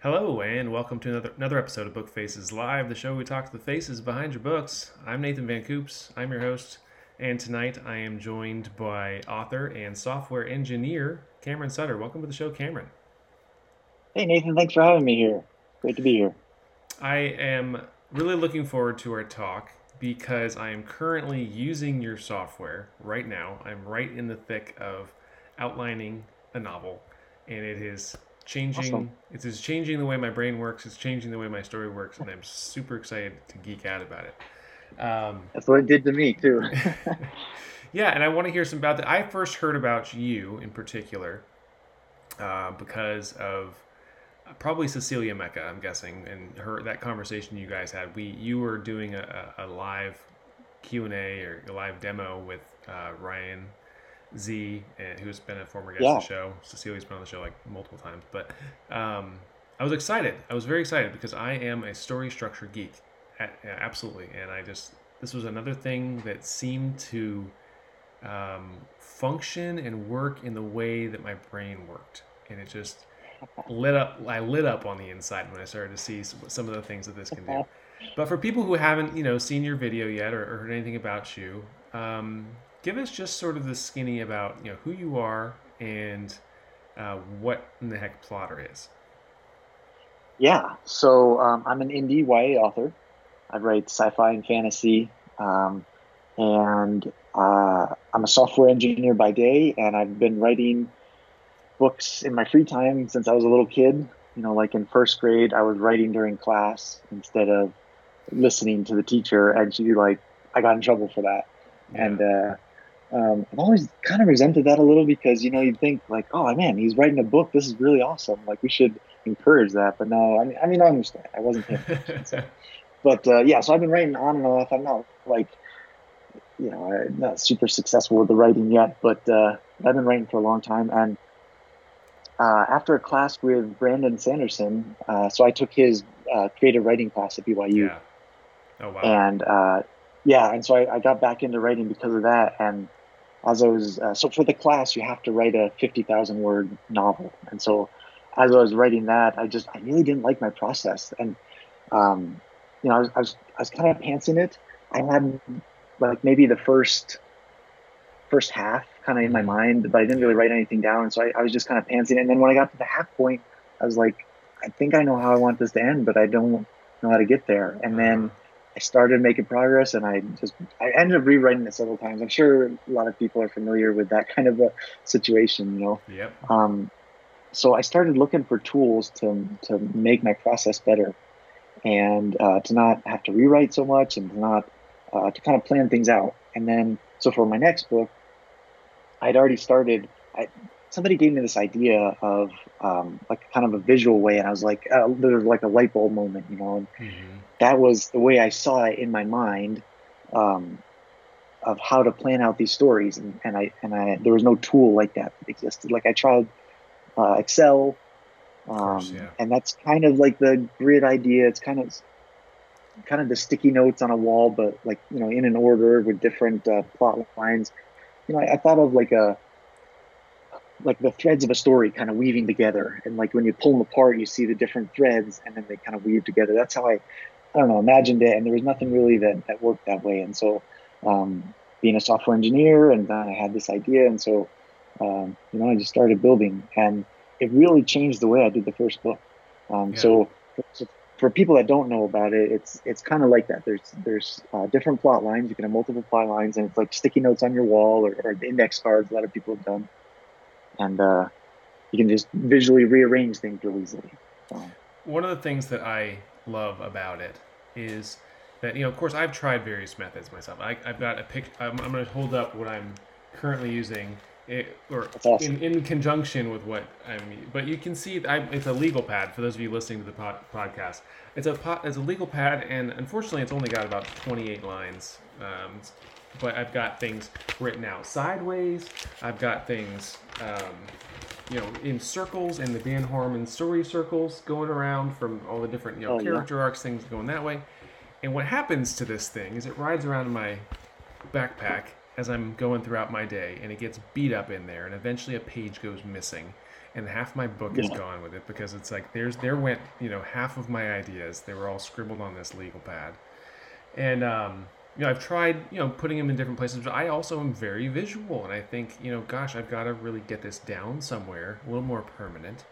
Hello, and welcome to another another episode of Book Faces Live, the show where we talk to the faces behind your books. I'm Nathan Van Coops. I'm your host, and tonight I am joined by author and software engineer Cameron Sutter. Welcome to the show, Cameron. Hey, Nathan. Thanks for having me here. Great to be here. I am really looking forward to our talk because I am currently using your software right now. I'm right in the thick of outlining a novel, and it is changing. Awesome. It is changing the way my brain works. It's changing the way my story works, and I'm super excited to geek out about it. Um, That's what it did to me too. yeah, and I want to hear some about that. I first heard about you in particular uh, because of probably Cecilia Mecca, I'm guessing, and her that conversation you guys had. We you were doing a, a live Q and A or a live demo with uh, Ryan Z, and who's been a former guest Yeah. of the show. Cecilia's been on the show like multiple times, but um, I was excited. I was very excited because I am a story structure geek, absolutely, and I just this was another thing that seemed to um, function and work in the way that my brain worked, and it just lit up. I lit up on the inside when I started to see some, some of the things that this can do. But for people who haven't, you know, seen your video yet or, or heard anything about you, um, give us just sort of the skinny about you know who you are and uh, what in the heck plottr is. yeah. So um, I'm an indie YA author. I write sci-fi and fantasy, um, and uh, I'm a software engineer by day, and I've been writing books in my free time since I was a little kid. You know, like in first grade, I was writing during class instead of listening to the teacher, and she like I got in trouble for that. and uh, um, I've always kind of resented that a little because you know you'd think like, oh man, he's writing a book. This is really awesome. Like we should encourage that. But no, I mean, I mean, I understand. I wasn't paying attention. So. But uh, yeah, so I've been writing on and off. I'm not like, you know, I'm not super successful with the writing yet, but uh, I've been writing for a long time. And uh, after a class with Brandon Sanderson, uh, so I took his uh, creative writing class at BYU yeah. Oh wow. and uh, yeah, and so I, I got back into writing because of that. And as I was, uh, so for the class, you have to write a fifty thousand word novel, and so as I was writing that, I just I really didn't like my process, and um, you know, I was I was, I was kind of pantsing it. I had like maybe the first first half kind of in my mind, but I didn't really write anything down, so I, I was just kind of pantsing it. And then when I got to the half point, I was like, I think I know how I want this to end, but I don't know how to get there. And then I started making progress, and I just I ended up rewriting it several times. I'm sure a lot of people are familiar with that kind of a situation, you know. Yep. Um, so I started looking for tools to to make my process better, and uh, to not have to rewrite so much, and to not uh, to kind of plan things out. And then, so for my next book, I'd already started. I, somebody gave me this idea of um, like kind of a visual way, and I was like, uh, there was like a light bulb moment, you know. And hmm that was the way I saw it in my mind um, of how to plan out these stories, and, and I and I there was no tool like that that existed. Like I tried uh, Excel, um, course, yeah. and that's kind of like the grid idea. It's kind of kind of the sticky notes on a wall, but like you know in an order with different uh, plot lines. You know, I, I thought of like a like the threads of a story kind of weaving together, and like when you pull them apart, you see the different threads, and then they kind of weave together. That's how I I don't know, imagined it, and there was nothing really that, that worked that way. And so, um, being a software engineer, and then I had this idea, and so, um, you know, I just started building, and it really changed the way I did the first book. Um, Yeah. So, so for people that don't know about it, it's it's kind of like that. There's there's uh, different plot lines. You can have multiple plot lines, and it's like sticky notes on your wall or, or the index cards. A lot of people have done, and uh, you can just visually rearrange things real easily. So, one of the things that I love about it is that you know, of course, I've tried various methods myself. I, I've got a pic. I'm, I'm going to hold up what I'm currently using, it, or awesome. in, in conjunction with what I'm. But you can see, I, it's a legal pad for those of you listening to the pod, podcast. It's a po- it's a legal pad, and unfortunately, it's only got about 28 lines. Um, but I've got things written out sideways. I've got things. Um, you know, in circles in the Dan Harmon story circles going around from all the different, you know, Oh, yeah. character arcs, things going that way. And what happens to this thing is it rides around in my backpack as I'm going throughout my day and it gets beat up in there and eventually a page goes missing. and half my book is gone with it because it's like there's there went you know half of my ideas they were all scribbled on this legal pad and um, you know i've tried you know putting them in different places but i also am very visual and i think you know gosh i've got to really get this down somewhere a little more permanent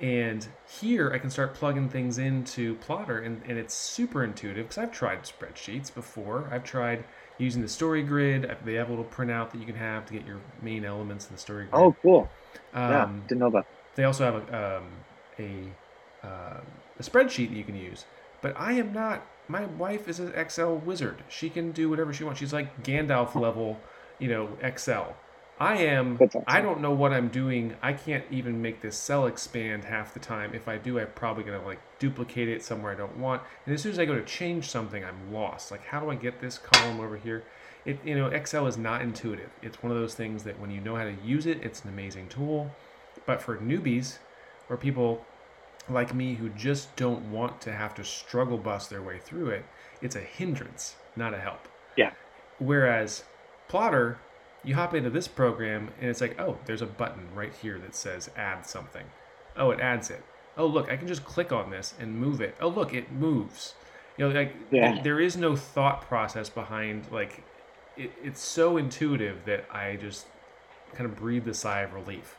and here I can start plugging things into Plottr, and, and it's super intuitive because I've tried spreadsheets before. I've tried using the story grid. They have a little printout that you can have to get your main elements in the story grid. Oh, cool. yeah, Um, didn't know about. they also have a, um, a, uh, a spreadsheet that you can use. But I am not. My wife is an Excel wizard. She can do whatever she wants. She's like Gandalf level, you know, Excel. I am. I don't know what I'm doing. I can't even make this cell expand half the time. If I do, I'm probably gonna like duplicate it somewhere I don't want. And as soon as I go to change something, I'm lost. Like, how do I get this column over here? It, you know, Excel is not intuitive. It's one of those things that when you know how to use it, it's an amazing tool. But for newbies or people like me who just don't want to have to struggle bust their way through it, it's a hindrance, not a help. Yeah. Whereas Plottr, you hop into this program and it's like, oh, there's a button right here that says add something. Oh, it adds it. Oh, look, I can just click on this and move it. Oh, look, it moves. You know, like Yeah. there is no thought process behind like it, it's so intuitive that I just kind of breathe a sigh of relief.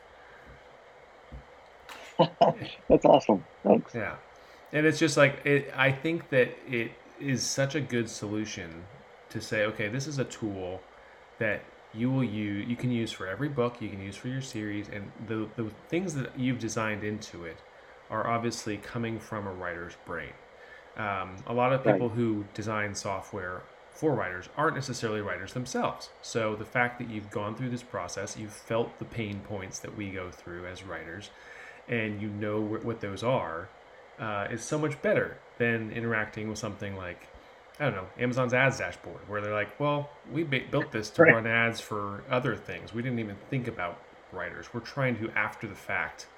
That's awesome. Thanks. Yeah. And it's just like it I think that it is such a good solution to say, okay, this is a tool that you will use you can use for every book, you can use for your series, and the the things that you've designed into it are obviously coming from a writer's brain. Um, a lot of people Right. who design software for writers aren't necessarily writers themselves. So the fact that you've gone through this process, you've felt the pain points that we go through as writers, and you know wh- what those are, uh, is so much better than interacting with something like I don't know Amazon's ads dashboard, where they're like, "Well, we ba- built this to Right. run ads for other things. We didn't even think about writers. We're trying to, after the fact,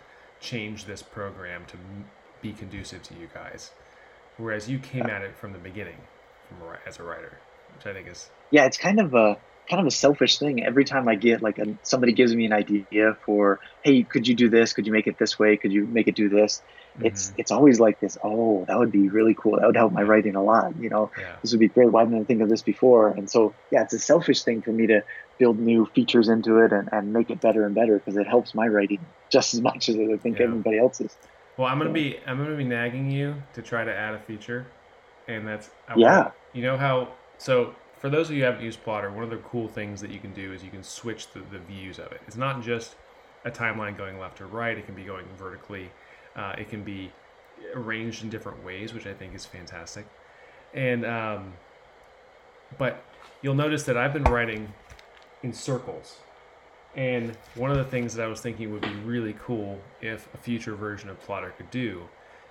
change this program to m- be conducive to you guys." Whereas you came at it from the beginning, from a, as a writer, which I think is Yeah, it's kind of a kind of a selfish thing. Every time I get like a, somebody gives me an idea for, hey, could you do this? Could you make it this way? Could you make it do this? It's Mhm. it's always like this. Oh, that would be really cool. That would help my writing a lot. You know, yeah, this would be great. Why didn't I think of this before? And so, yeah, it's a selfish thing for me to build new features into it and, and make it better and better because it helps my writing just as much as I think Yeah. everybody else's. Well, I'm gonna be I'm gonna be nagging you to try to add a feature, and that's I Yeah. want- You know how so for those of you who haven't used Plottr, one of the cool things that you can do is you can switch the, the views of it. It's not just a timeline going left or right. It can be going vertically. Uh, it can be arranged in different ways, which I think is fantastic. And um, but you'll notice that I've been writing in circles. And one of the things that I was thinking would be really cool if a future version of Plottr could do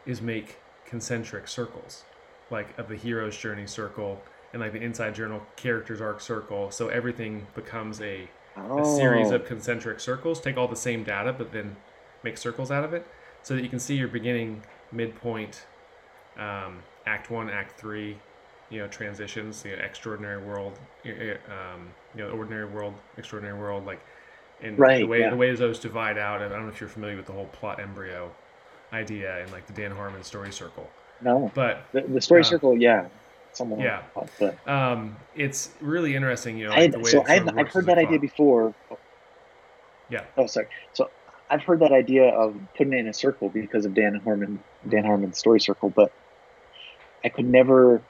is make concentric circles, like of the hero's journey circle and like the inside journal character's arc circle. So everything becomes a, a series Oh. of concentric circles. Take all the same data, but then make circles out of it, so that you can see your beginning, midpoint, um, act one, act three, you know, transitions, the extraordinary world, um, you know, ordinary world, extraordinary world, like, and the way yeah. the ways those divide out. And I don't know if you're familiar with the whole plot embryo idea and like the Dan Harmon story circle, No, but the, the story Uh, circle, yeah, someone. yeah. But um, it's really interesting, you know, like the had, way so I've, I've heard that idea clock. before. Yeah. Oh, sorry. So I've heard that idea of putting it in a circle because of Dan Harmon, Dan Harmon's story circle, but I could never,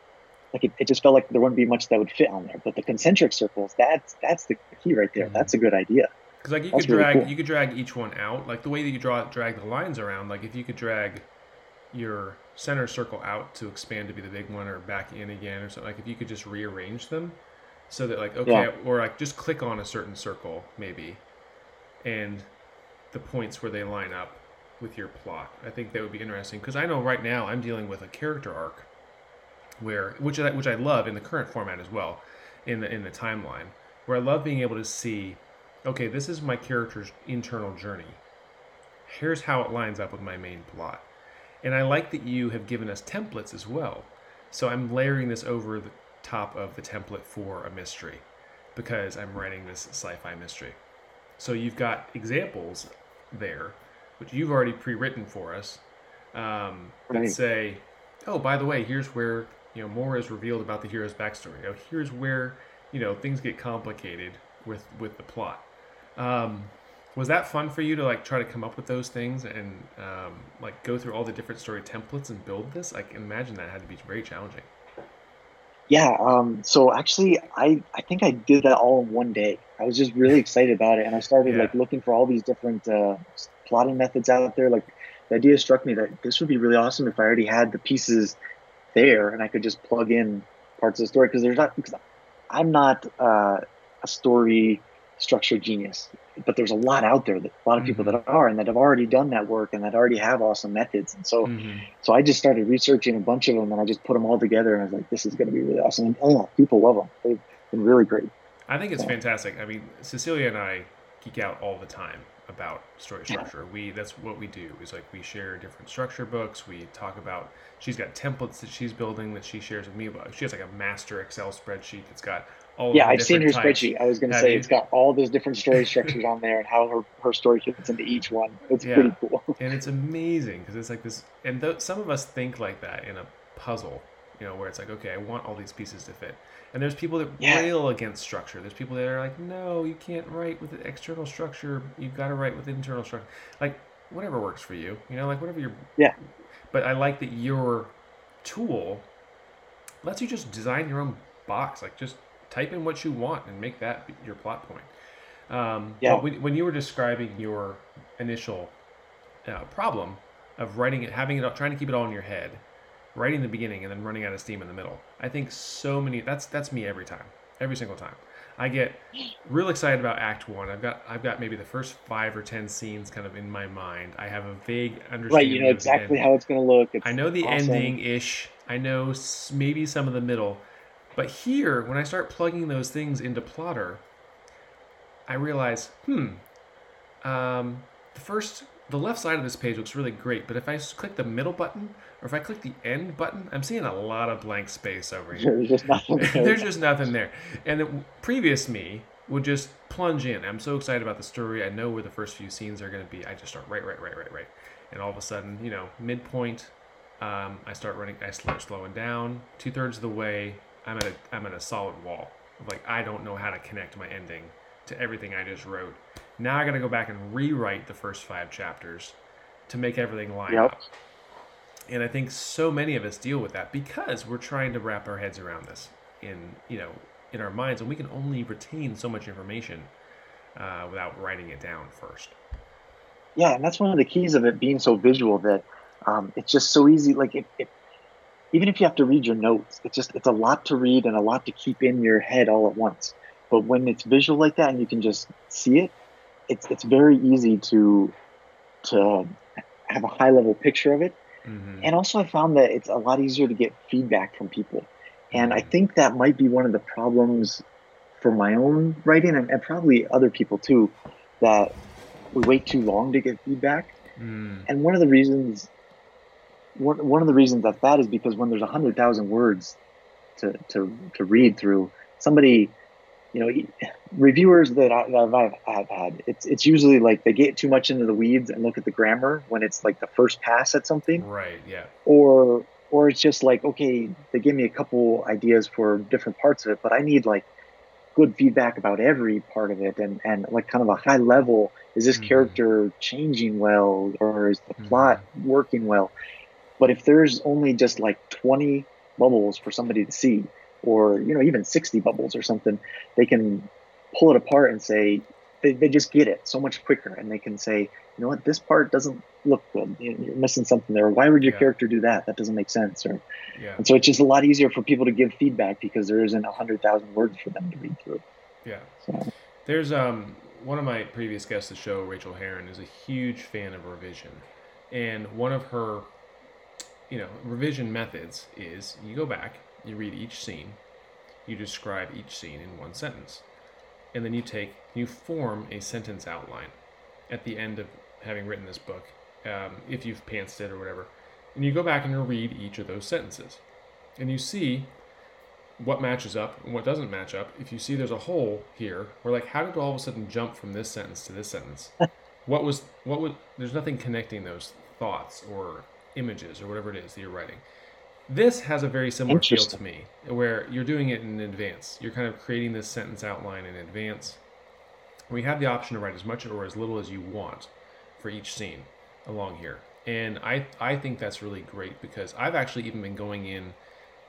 like, it, it just felt like there wouldn't be much that would fit on there. But the concentric circles, that's that's the key right there. Mhm. That's a good idea. Because like you That's could really drag cool. you could drag each one out, like the way that you draw drag the lines around. Like if you could drag your center circle out to expand to be the big one, or back in again, or something. Like if you could just rearrange them, so that like okay, Yeah. or like just click on a certain circle maybe, and the points where they line up with your plot. I think that would be interesting because I know right now I'm dealing with a character arc, where which I, which I love in the current format as well, in the in the timeline, where I love being able to see okay, this is my character's internal journey. Here's how it lines up with my main plot. And I like that you have given us templates as well. So I'm layering this over the top of the template for a mystery because I'm writing this sci fi mystery. So you've got examples there which you've already pre-written for us, um, Right. that say, "Oh, by the way, here's where you know more is revealed about the hero's backstory. Oh, here's where you know things get complicated with with the plot." Um, was that fun for you to like try to come up with those things and um, like go through all the different story templates and build this? I can imagine that had to be very challenging. Yeah, um, so actually, I, I think I did that all in one day. I was just really excited about it, and I started Yeah. like looking for all these different uh, plotting methods out there. Like the idea struck me that this would be really awesome if I already had the pieces there, and I could just plug in parts of the story. Because there's not, because I'm not uh, a story structure genius, but there's a lot out there, that, a lot of people Mhm. that are, and that have already done that work, and that already have awesome methods. And so. Mhm. So I just started researching a bunch of them, and I just put them all together, and I was like, "This is going to be really awesome." And oh, yeah, people love them. They've been really great. I think it's Yeah. fantastic. I mean, Cecilia and I geek out all the time about story Yeah. structure. We that's what we do. Is like we share different structure books. We talk about. She's got templates that she's building that she shares with me. But she has like a master Excel spreadsheet that's got all. Yeah, I've seen her types. spreadsheet. I was going to say you? it's got all those different story structures on there, and how her, her story fits into each one. It's Yeah. pretty cool. and it's amazing because it's like this and th- some of us think like that in a puzzle you know where it's like okay i want all these pieces to fit and there's people that Yeah. rail against structure there's people that are like no you can't write with the external structure you've got to write with internal structure like whatever works for you you know like whatever you're. Yeah. but i like that your tool lets you just design your own box like just type in what you want and make that your plot point um, Yeah. when, when you were describing your initial uh, problem of writing it, having it, all- trying to keep it all in your head, writing the beginning and then running out of steam in the middle. I think so many. That's that's me every time, every single time. I get real excited about Act One. I've got I've got maybe the first five or ten scenes kind of in my mind. I have a vague understanding. Right, you know exactly how it's going to look. It's I know the awesome. ending ish. I know maybe some of the middle, but here when I start plugging those things into Plottr, I realize, hmm, um, the first, the left side of this page looks really great, but if I click the middle button or if I click the end button, I'm seeing a lot of blank space over here. There's just nothing there. There's just nothing there. And the previous me would just plunge in. I'm so excited about the story. I know where the first few scenes are going to be. I just start right, right, right, right, right. And all of a sudden, you know, midpoint, um, I start running. I start slowing down. Two thirds of the way, I'm at a I'm at a solid wall. Of like I don't know how to connect my ending to everything I just wrote. Now I got to go back and rewrite the first five chapters to make everything line Yep. up. And I think so many of us deal with that because we're trying to wrap our heads around this in you know in our minds, and we can only retain so much information uh, without writing it down first. Yeah, and that's one of the keys of it being so visual that um, it's just so easy. Like it, it, even if you have to read your notes, it's just it's a lot to read and a lot to keep in your head all at once. But when it's visual like that and you can just see it, it's it's very easy to to have a high level picture of it. Mm-hmm. And also, I found that it's a lot easier to get feedback from people. And I think that might be one of the problems for my own writing and, and probably other people too, that we wait too long to get feedback. Mm. And one of the reasons, one, one of the reasons that that is because when there's a hundred thousand words to, to, to read through, somebody, you know, reviewers that, I, that I've, I've had, it's, it's usually like they get too much into the weeds and look at the grammar when it's like the first pass at something Right. Yeah. or or it's just like okay they give me a couple ideas for different parts of it but i need like good feedback about every part of it and and like kind of a high level is this Mhm. character changing well or is the Mhm. plot working well but if there's only just like 20 bubbles for somebody to see or you know even 60 bubbles or something they can pull it apart and say they, they just get it so much quicker and they can say you know what? This part doesn't look good. You- you're missing something there. Why would your Yeah. character do that? That doesn't make sense or Yeah. and so it's just a lot easier for people to give feedback because there isn't a hundred thousand words for them to read through. Yeah. so. There's um one of my previous guests of the show, Rachel Herron, is a huge fan of revision, and one of her, you know, revision methods is you go back, you read each scene, you describe each scene in one sentence, and then you take you form a sentence outline at the end of having written this book, um, if you've pantsed it or whatever, and you go back and you read each of those sentences, and you see what matches up and what doesn't match up. If you see there's a hole here, we're like, how did all of a sudden jump from this sentence to this sentence? what was what would there's nothing connecting those thoughts or images or whatever it is that you're writing. This has a very similar feel to me, where you're doing it in advance. You're kind of creating this sentence outline in advance. We have the option to write as much or as little as you want for each scene along here. And I, I think that's really great because I've actually even been going in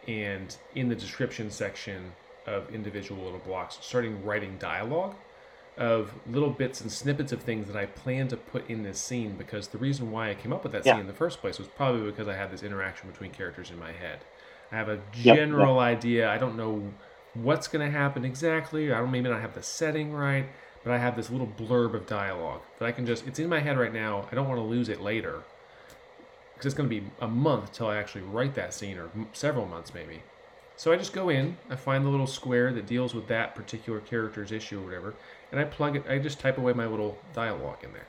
and in the description section of individual little blocks, starting writing dialogue of little bits and snippets of things that I plan to put in this scene because the reason why I came up with that yeah. scene in the first place was probably because I had this interaction between characters in my head. I have a general yep, yep. idea. I don't know what's going to happen exactly. I don't maybe not have the setting right, but I have this little blurb of dialogue that I can just it's in my head right now. I don't want to lose it later because it's going to be a month till I actually write that scene or several months maybe. So I just go in, I find the little square that deals with that particular character's issue or whatever, and I plug it, I just type away my little dialogue in there.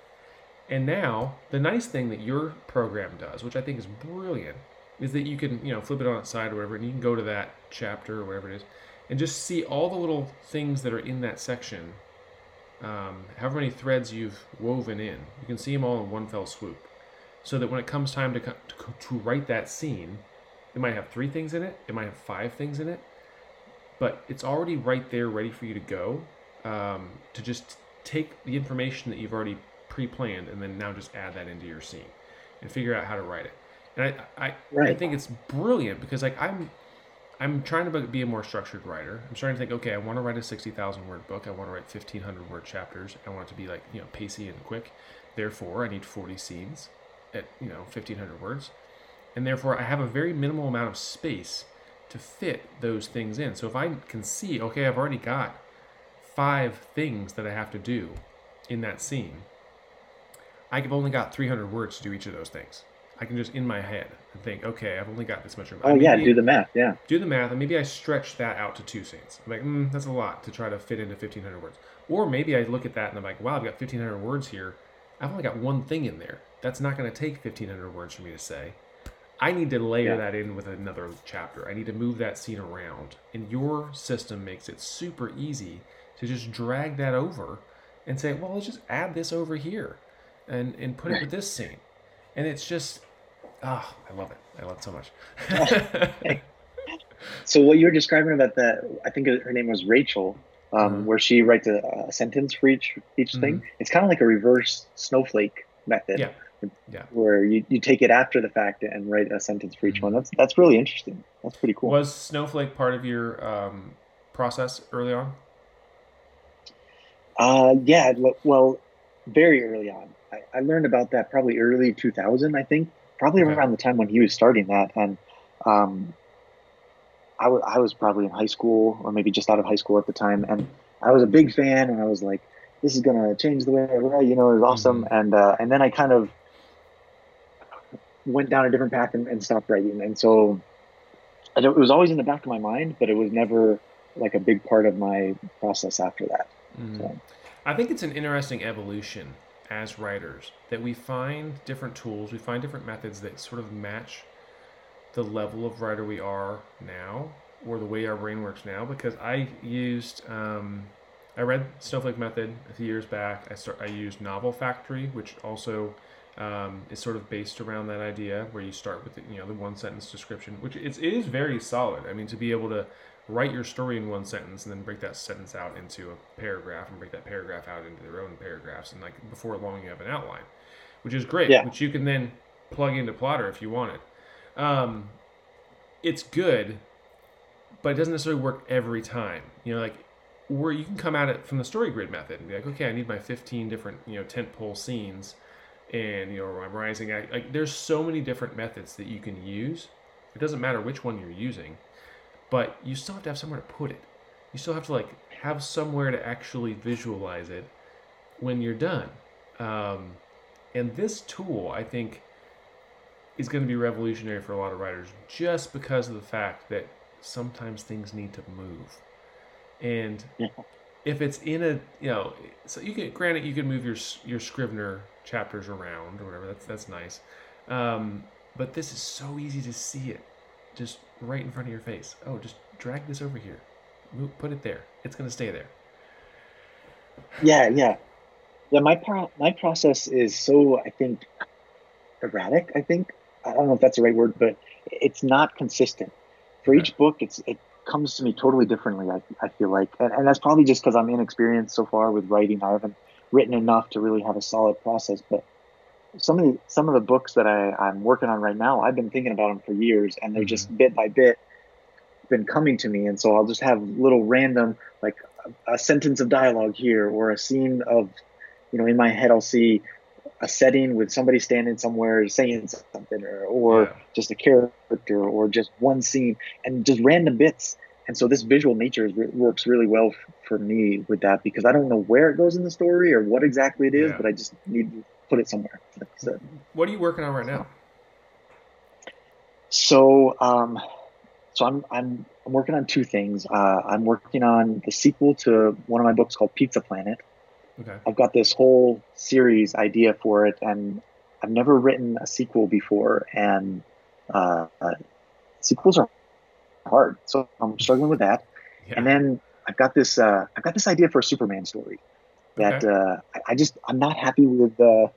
And now, the nice thing that your program does, which I think is brilliant, is that you can, you know, flip it on its side or whatever, and you can go to that chapter or whatever it is, and just see all the little things that are in that section, um, however many threads you've woven in. You can see them all in one fell swoop. So that when it comes time to, to, to write that scene, it might have three things in it, it might have five things in it, but it's already right there ready for you to go um, to just take the information that you've already pre-planned and then now just add that into your scene and figure out how to write it. And I, I, right. I think it's brilliant because like I'm, I'm trying to be a more structured writer. I'm starting to think, okay, I want to write a 60,000 word book. I want to write 1,500 word chapters. I want it to be like, you know, pacey and quick. Therefore, I need 40 scenes at, you know, 1,500 words. And therefore, I have a very minimal amount of space to fit those things in. So if I can see, okay, I've already got five things that I have to do in that scene, I've only got 300 words to do each of those things. I can just in my head and think, okay, I've only got this much. room. Oh maybe, yeah, do the math. Yeah, do the math, and maybe I stretch that out to two scenes. I'm like, mm, that's a lot to try to fit into 1,500 words. Or maybe I look at that and I'm like, wow, I've got 1,500 words here. I've only got one thing in there. That's not going to take 1,500 words for me to say. I need to layer yeah. that in with another chapter. I need to move that scene around. And your system makes it super easy to just drag that over and say, well, let's just add this over here and, and put it with this scene. And it's just, ah, oh, I love it. I love it so much. so what you were describing about the, I think her name was Rachel, um, mm-hmm. where she writes a, a, sentence for each each mm-hmm. thing. It's kind of like a reverse snowflake method. Yeah. Yeah. Where you, you take it after the fact and write a sentence for each mm-hmm. one. That's that's really interesting. That's pretty cool. Was Snowflake part of your um, process early on? Uh, yeah, well, very early on. I, I learned about that probably early 2000, I think, probably okay. around the time when he was starting that. And um, I, w- I was probably in high school or maybe just out of high school at the time. And I was a big fan and I was like, this is going to change the way I write, you know, it was awesome. Mm-hmm. And, uh, and then I kind of went down a different path and, and stopped writing. And so it was always in the back of my mind, but it was never like a big part of my process after that. Mm. I think it's an interesting evolution as writers that we find different tools, we find different methods that sort of match the level of writer we are now or the way our brain works now. Because I used, um, I read Snowflake Method a few years back. I start, I used Novel Factory, which also um, is sort of based around that idea where you start with the, you know the one sentence description, which it's, it is very solid. I mean, to be able to write your story in one sentence and then break that sentence out into a paragraph and break that paragraph out into their own paragraphs and like before long you have an outline which is great yeah. which you can then plug into plottr if you want it um, it's good but it doesn't necessarily work every time. You know like where you can come at it from the story grid method and be like okay i need my 15 different you know tent pole scenes and you know i'm rising. I, like there's so many different methods that you can use. It doesn't matter which one you're using but you still have to have somewhere to put it. You still have to like have somewhere to actually visualize it when you're done. Um, and this tool, I think, is going to be revolutionary for a lot of writers just because of the fact that sometimes things need to move. And if it's in a, you know, so you can, granted, you can move your your Scrivener chapters around or whatever. That's that's nice. Um, but this is so easy to see it just right in front of your face. Oh, just drag this over here. Move, put it there. It's going to stay there. Yeah, yeah. Yeah, my pro- my process is so I think erratic. I think I don't know if that's the right word, but it's not consistent. For each book, it's it comes to me totally differently. I, I feel like, and, and that's probably just because I'm inexperienced so far with writing. I haven't written enough to really have a solid process. But some of the some of the books that I, I'm working on right now, I've been thinking about them for years, and they're mm-hmm. just bit by bit been coming to me. And so I'll just have little random like a, a sentence of dialogue here or a scene of you know, in my head, I'll see a setting with somebody standing somewhere saying something, or, or yeah. just a character, or just one scene, and just random bits. And so this visual nature is, works really well f- for me with that because I don't know where it goes in the story or what exactly it is, yeah. but I just need to put it somewhere. So, what are you working on right now? So, um, so I'm I'm I'm working on two things. Uh, I'm working on the sequel to one of my books called Pizza Planet, Okay. I've got this whole series idea for it, and I've never written a sequel before, and uh, uh, sequels are hard, so I'm struggling with that. Yeah. And then I've got this uh, I've got this idea for a Superman story that okay. Uh, I, I, just I'm not happy with the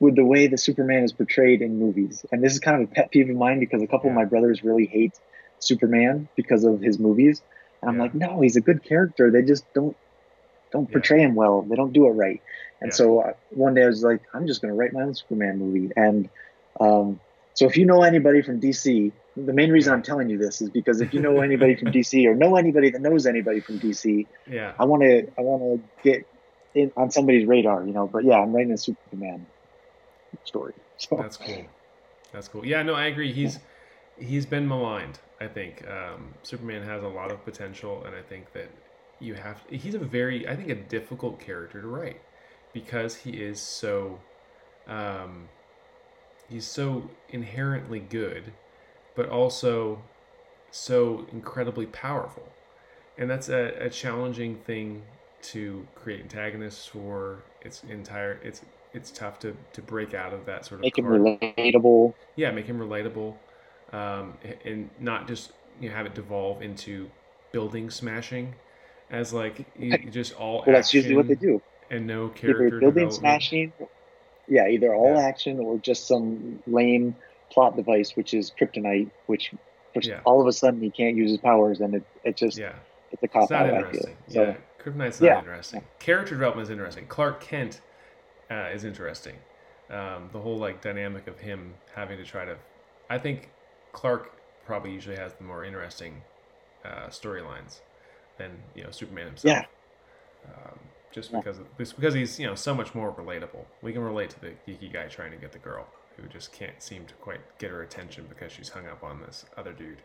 with the way the Superman is portrayed in movies, and this is kind of a pet peeve of mine because a couple yeah. of my brothers really hate Superman because of his movies, and I'm yeah. like, no, he's a good character. They just don't don't portray yeah. him well. They don't do it right. And so uh, one day I was like, I'm just going to write my own Superman movie. And um, so if you know anybody from DC, the main reason I'm telling you this is because if you know anybody from DC or know anybody that knows anybody from DC, yeah, I want to I want to get in on somebody's radar, you know. But yeah, I'm writing a Superman story. So. That's cool. That's cool. Yeah, no, I agree. He's he's been maligned. I think um, Superman has a lot of potential, and I think that you have he's a very I think a difficult character to write because he is so um, he's so inherently good but also so incredibly powerful and that's a, a challenging thing to create antagonists for it's entire it's it's tough to to break out of that sort of make card. him relatable yeah make him relatable um, and not just you know have it devolve into building smashing as like you, just all. Well, that's usually what they do. And no character either building smashing. Yeah, either all yeah. action or just some lame plot device, which is kryptonite, which, which yeah. all of a sudden he can't use his powers, and it it just yeah. it's a cop it's not out. Interesting. So, yeah, kryptonite's not yeah. interesting. Character development is interesting. Clark Kent uh, is interesting. Um, the whole like dynamic of him having to try to, I think Clark probably usually has the more interesting uh, storylines than you know Superman himself. Yeah. Um, just because of, just because he's you know so much more relatable. We can relate to the geeky guy trying to get the girl who just can't seem to quite get her attention because she's hung up on this other dude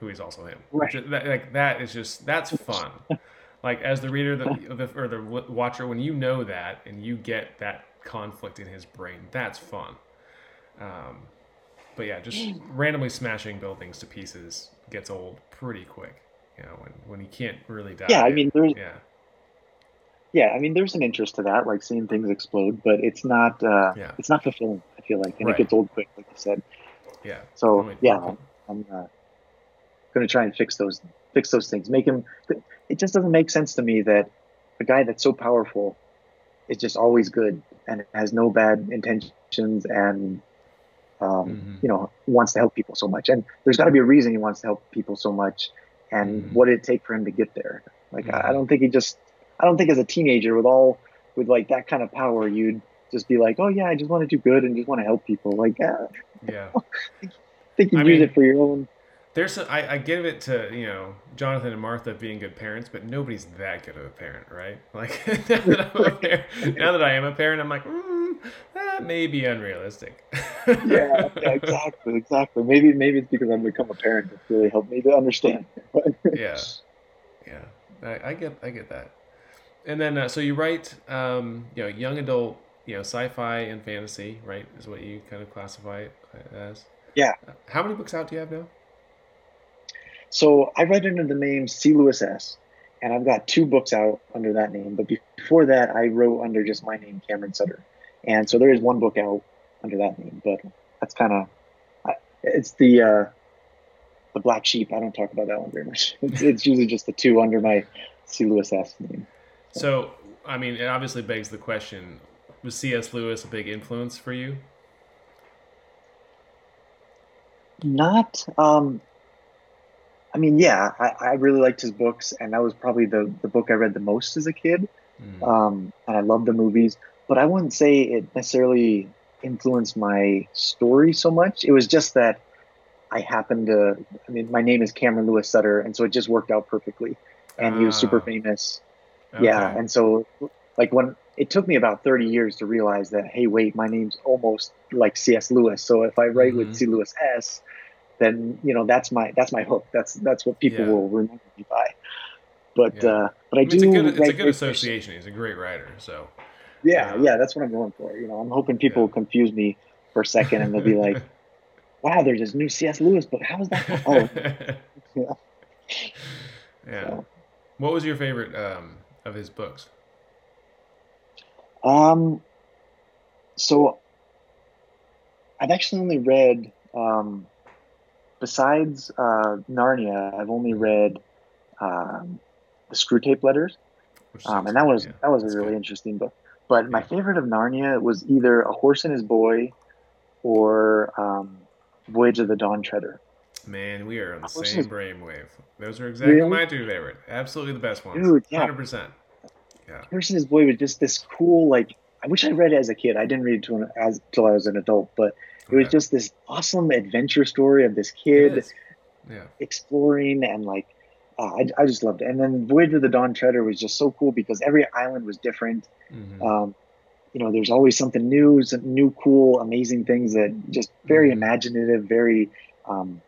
who is also him. Right. Which, that, like that is just that's fun. like as the reader the, the, or the watcher when you know that and you get that conflict in his brain that's fun um, but yeah just randomly smashing buildings to pieces gets old pretty quick you know, when, when he can't really die. Yeah, I mean, there's yeah, yeah, I mean, there's an interest to that, like seeing things explode, but it's not uh, yeah. it's not fulfilling. I feel like, and right. it gets old quick, like you said. Yeah. So yeah, I'm, I'm uh, going to try and fix those fix those things. Make him. It just doesn't make sense to me that a guy that's so powerful is just always good and has no bad intentions and um, mm-hmm. you know wants to help people so much. And there's got to be a reason he wants to help people so much and mm-hmm. what did it take for him to get there? Like mm-hmm. I don't think he just I don't think as a teenager with all with like that kind of power you'd just be like, oh yeah, I just want to do good and just want to help people. Like uh, yeah, I think you use mean, it for your own. There's a, I, I give it to you know Jonathan and Martha being good parents, but nobody's that good of a parent, right? Like now, that I'm a parent, now that I am a parent, I'm like. Mm, that may be unrealistic. yeah, yeah, exactly, exactly. Maybe maybe it's because I've become a parent that's really helped me to understand. yeah, yeah, I, I, get I get that. And then uh, so you write, um, you know, young adult, you know, sci-fi and fantasy, right? Is what you kind of classify it as. Yeah. How many books out do you have now? So I write under the name C. Lewis S. And I've got two books out under that name. But before that, I wrote under just my name, Cameron Sutter. And so there is one book out under that name, but that's kind of it's the uh, the black sheep. I don't talk about that one very much. It's, it's usually just the two under my C. Lewis S. name. So, I mean, it obviously begs the question: Was C.S. Lewis a big influence for you? Not. Um, I mean, yeah, I, I really liked his books, and that was probably the the book I read the most as a kid. Mm. Um, and I loved the movies, but I wouldn't say it necessarily influenced my story so much. It was just that I happened to. I mean, my name is Cameron Lewis Sutter, and so it just worked out perfectly. And he was super ah. famous. Okay. Yeah, and so like when it took me about 30 years to realize that hey wait my name's almost like cs lewis so if i write mm-hmm. with c lewis s then you know that's my that's my hook that's that's what people yeah. will remember me by but yeah. uh but i, I mean, do it's a good, it's a good association he's a great writer so yeah yeah that's what i'm going for you know i'm hoping people yeah. will confuse me for a second and they'll be like wow there's this new cs lewis but how's that oh yeah yeah so. what was your favorite um of his books? Um, so I've actually only read, um, besides uh, Narnia, I've only read um, the Screwtape Letters, um, and that was yeah, that was a really good. interesting book. But my favorite of Narnia was either A Horse and His Boy or um, Voyage of the Dawn Treader. Man, we are on the same brainwave. Those are exactly really? my two favorite. Absolutely the best ones. Dude, yeah. 100%. Yeah. Horse and His Boy was just this cool, like, I wish I read it as a kid. I didn't read it till I was an adult, but it was just this awesome adventure story of this kid yeah. exploring and like uh, I, I just loved it. And then Voyage of the Dawn Treader was just so cool because every island was different. Mm-hmm. Um, you know, there's always something new, some new, cool, amazing things that just very mm-hmm. imaginative, very um,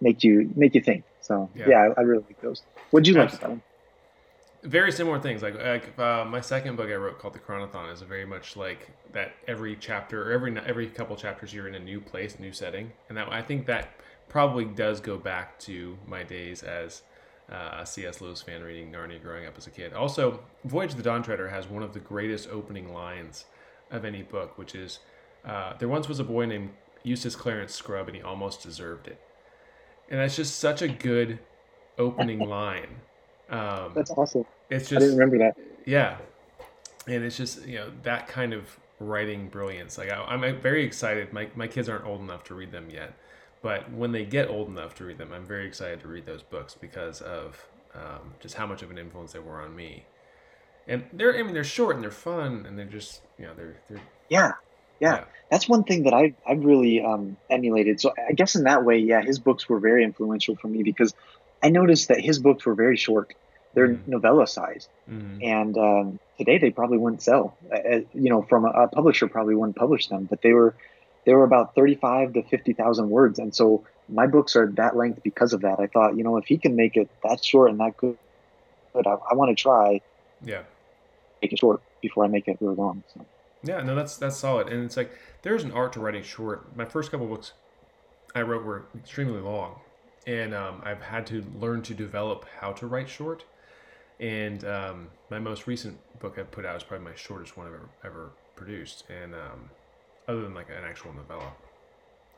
make you make you think. So yeah, yeah I, I, really like those. What'd you like about them? Very similar things. Like, like uh, my second book I wrote called The Chronothon is very much like that. Every chapter, or every every couple chapters, you're in a new place, new setting, and that I think that probably does go back to my days as uh, a C.S. Lewis fan reading Narnia growing up as a kid. Also, Voyage of the Dawn Treader has one of the greatest opening lines of any book, which is uh, there once was a boy named Eustace Clarence Scrubb, and he almost deserved it and that's just such a good opening line. Um, that's awesome. It's just I didn't remember that. Yeah, and it's just you know that kind of writing brilliance. Like I, am very excited. My my kids aren't old enough to read them yet, but when they get old enough to read them, I'm very excited to read those books because of um, just how much of an influence they were on me. And they're I mean they're short and they're fun and they're just you know they're they're yeah yeah. yeah. That's one thing that I I really um, emulated. So I guess in that way, yeah, his books were very influential for me because I noticed that his books were very short. They're mm. novella size, mm. and um, today they probably wouldn't sell. Uh, you know, from a, a, publisher probably wouldn't publish them, but they were they were about thirty five to fifty thousand words, and so my books are that length because of that. I thought, you know, if he can make it that short and that good, but I, I want to try. Yeah. Make it short before I make it really long. So. Yeah, no, that's that's solid, and it's like there's an art to writing short. My first couple books I wrote were extremely long, and um, I've had to learn to develop how to write short. And um, my most recent book I've put out is probably my shortest one I've ever, ever produced, and um, other than like an actual novella,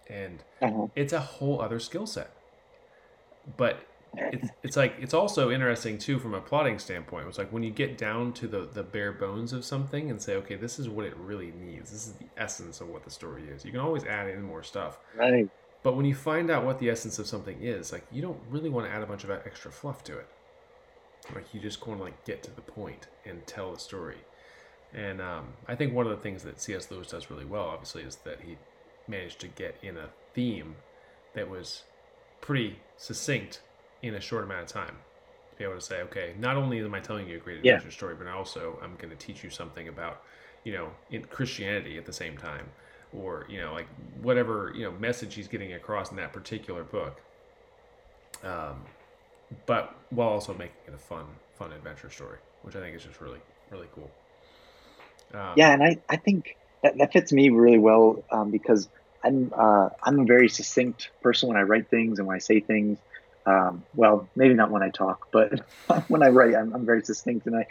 and uh-huh. it's a whole other skill set. But it's, it's like it's also interesting too from a plotting standpoint. It's like when you get down to the the bare bones of something and say, okay, this is what it really needs. This is the essence of what the story is. You can always add in more stuff. Right. But when you find out what the essence of something is, like you don't really want to add a bunch of extra fluff to it. Like you just want to like get to the point and tell the story. And um, I think one of the things that C.S. Lewis does really well, obviously, is that he managed to get in a theme that was pretty succinct in a short amount of time to be able to say, okay, not only am I telling you a great adventure yeah. story, but also I'm going to teach you something about, you know, in Christianity at the same time, or you know, like whatever you know message he's getting across in that particular book. Um, but while also making it a fun, fun adventure story, which I think is just really, really cool. Um, yeah, and I, I think that, that fits me really well um, because I'm uh, I'm a very succinct person when I write things and when I say things. Um, well, maybe not when I talk, but when I write, I'm, I'm, very succinct, and I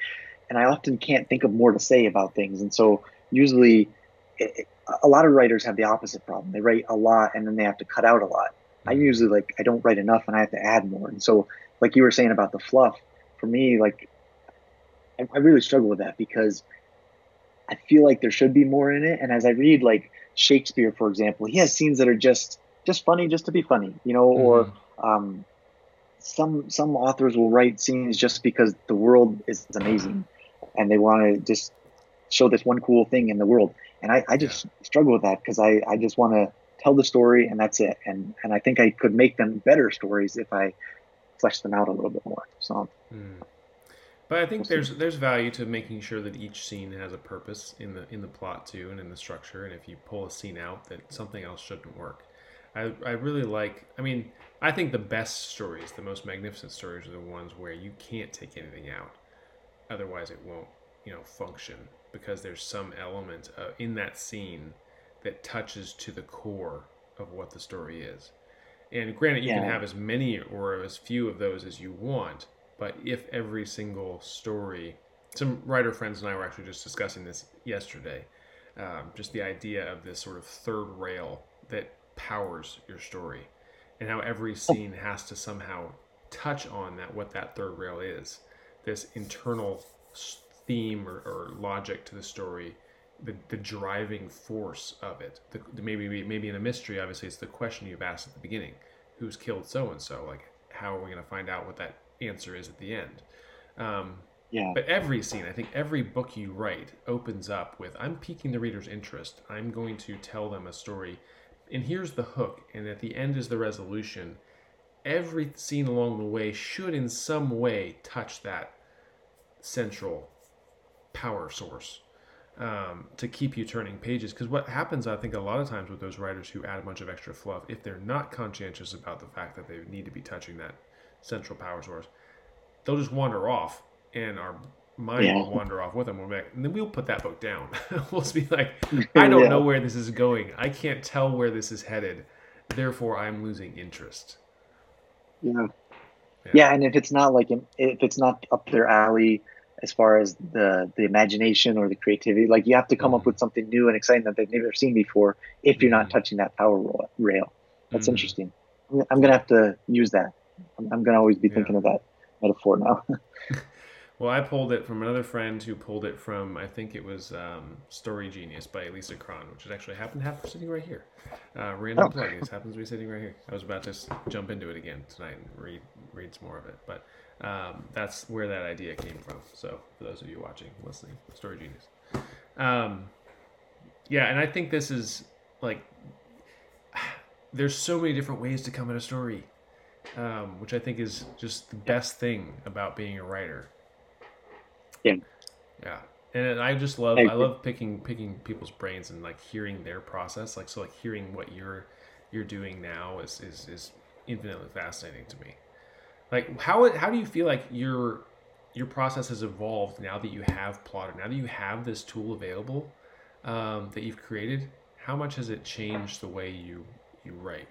and I often can't think of more to say about things. And so usually, it, a lot of writers have the opposite problem. They write a lot, and then they have to cut out a lot. I mm-hmm. usually like I don't write enough, and I have to add more. And so, like you were saying about the fluff, for me, like I, I really struggle with that because I feel like there should be more in it. And as I read like Shakespeare, for example, he has scenes that are just just funny just to be funny, you know, mm-hmm. or um, some some authors will write scenes just because the world is amazing and they want to just show this one cool thing in the world. And I, I just yeah. struggle with that because I, I just want to tell the story and that's it. And and I think I could make them better stories if I flesh them out a little bit more. So. Mm. But I think there's there's value to making sure that each scene has a purpose in the in the plot too and in the structure. And if you pull a scene out, that something else shouldn't work. I I really like. I mean, I think the best stories, the most magnificent stories, are the ones where you can't take anything out. Otherwise, it won't you know function because there's some element uh, in that scene that touches to the core of what the story is. And granted, you yeah. can have as many or as few of those as you want, but if every single story, some writer friends and I were actually just discussing this yesterday, um, just the idea of this sort of third rail that powers your story, and how every scene has to somehow touch on that what that third rail is, this internal theme or, or logic to the story, the, the driving force of it. The, the, maybe maybe in a mystery, obviously, it's the question you've asked at the beginning: Who's killed so and so? Like, how are we going to find out what that answer is at the end. Um, yeah. But every scene, I think every book you write opens up with I'm piquing the reader's interest. I'm going to tell them a story. And here's the hook. And at the end is the resolution. Every scene along the way should, in some way, touch that central power source um, to keep you turning pages. Because what happens, I think, a lot of times with those writers who add a bunch of extra fluff, if they're not conscientious about the fact that they need to be touching that central power source, they'll just wander off and our mind yeah. will wander off with them. We'll back, and then we'll put that book down. we'll just be like, I don't yeah. know where this is going. I can't tell where this is headed. Therefore, I'm losing interest. Yeah. Yeah, yeah and if it's not like if it's not up their alley as far as the the imagination or the creativity, like you have to come mm-hmm. up with something new and exciting that they've never seen before. If you're not mm-hmm. touching that power rail, that's mm-hmm. interesting. I'm gonna have to use that. I'm, I'm going to always be yeah. thinking of that metaphor now. well, I pulled it from another friend who pulled it from, I think it was um, Story Genius by Lisa Cron, which is actually happened to have sitting right here. Uh, random oh. plug. This happens to be sitting right here. I was about to jump into it again tonight and read read some more of it, but um, that's where that idea came from. So for those of you watching, listening, Story Genius. Um, yeah, and I think this is like there's so many different ways to come at a story um, which I think is just the best thing about being a writer. Yeah. Yeah. And I just love I, love picking picking people's brains and like hearing their process. Like so like hearing what you're you're doing now is is, is infinitely fascinating to me. Like how how do you feel like your your process has evolved now that you have Plottr now that you have this tool available um, that you've created how much has it changed the way you you write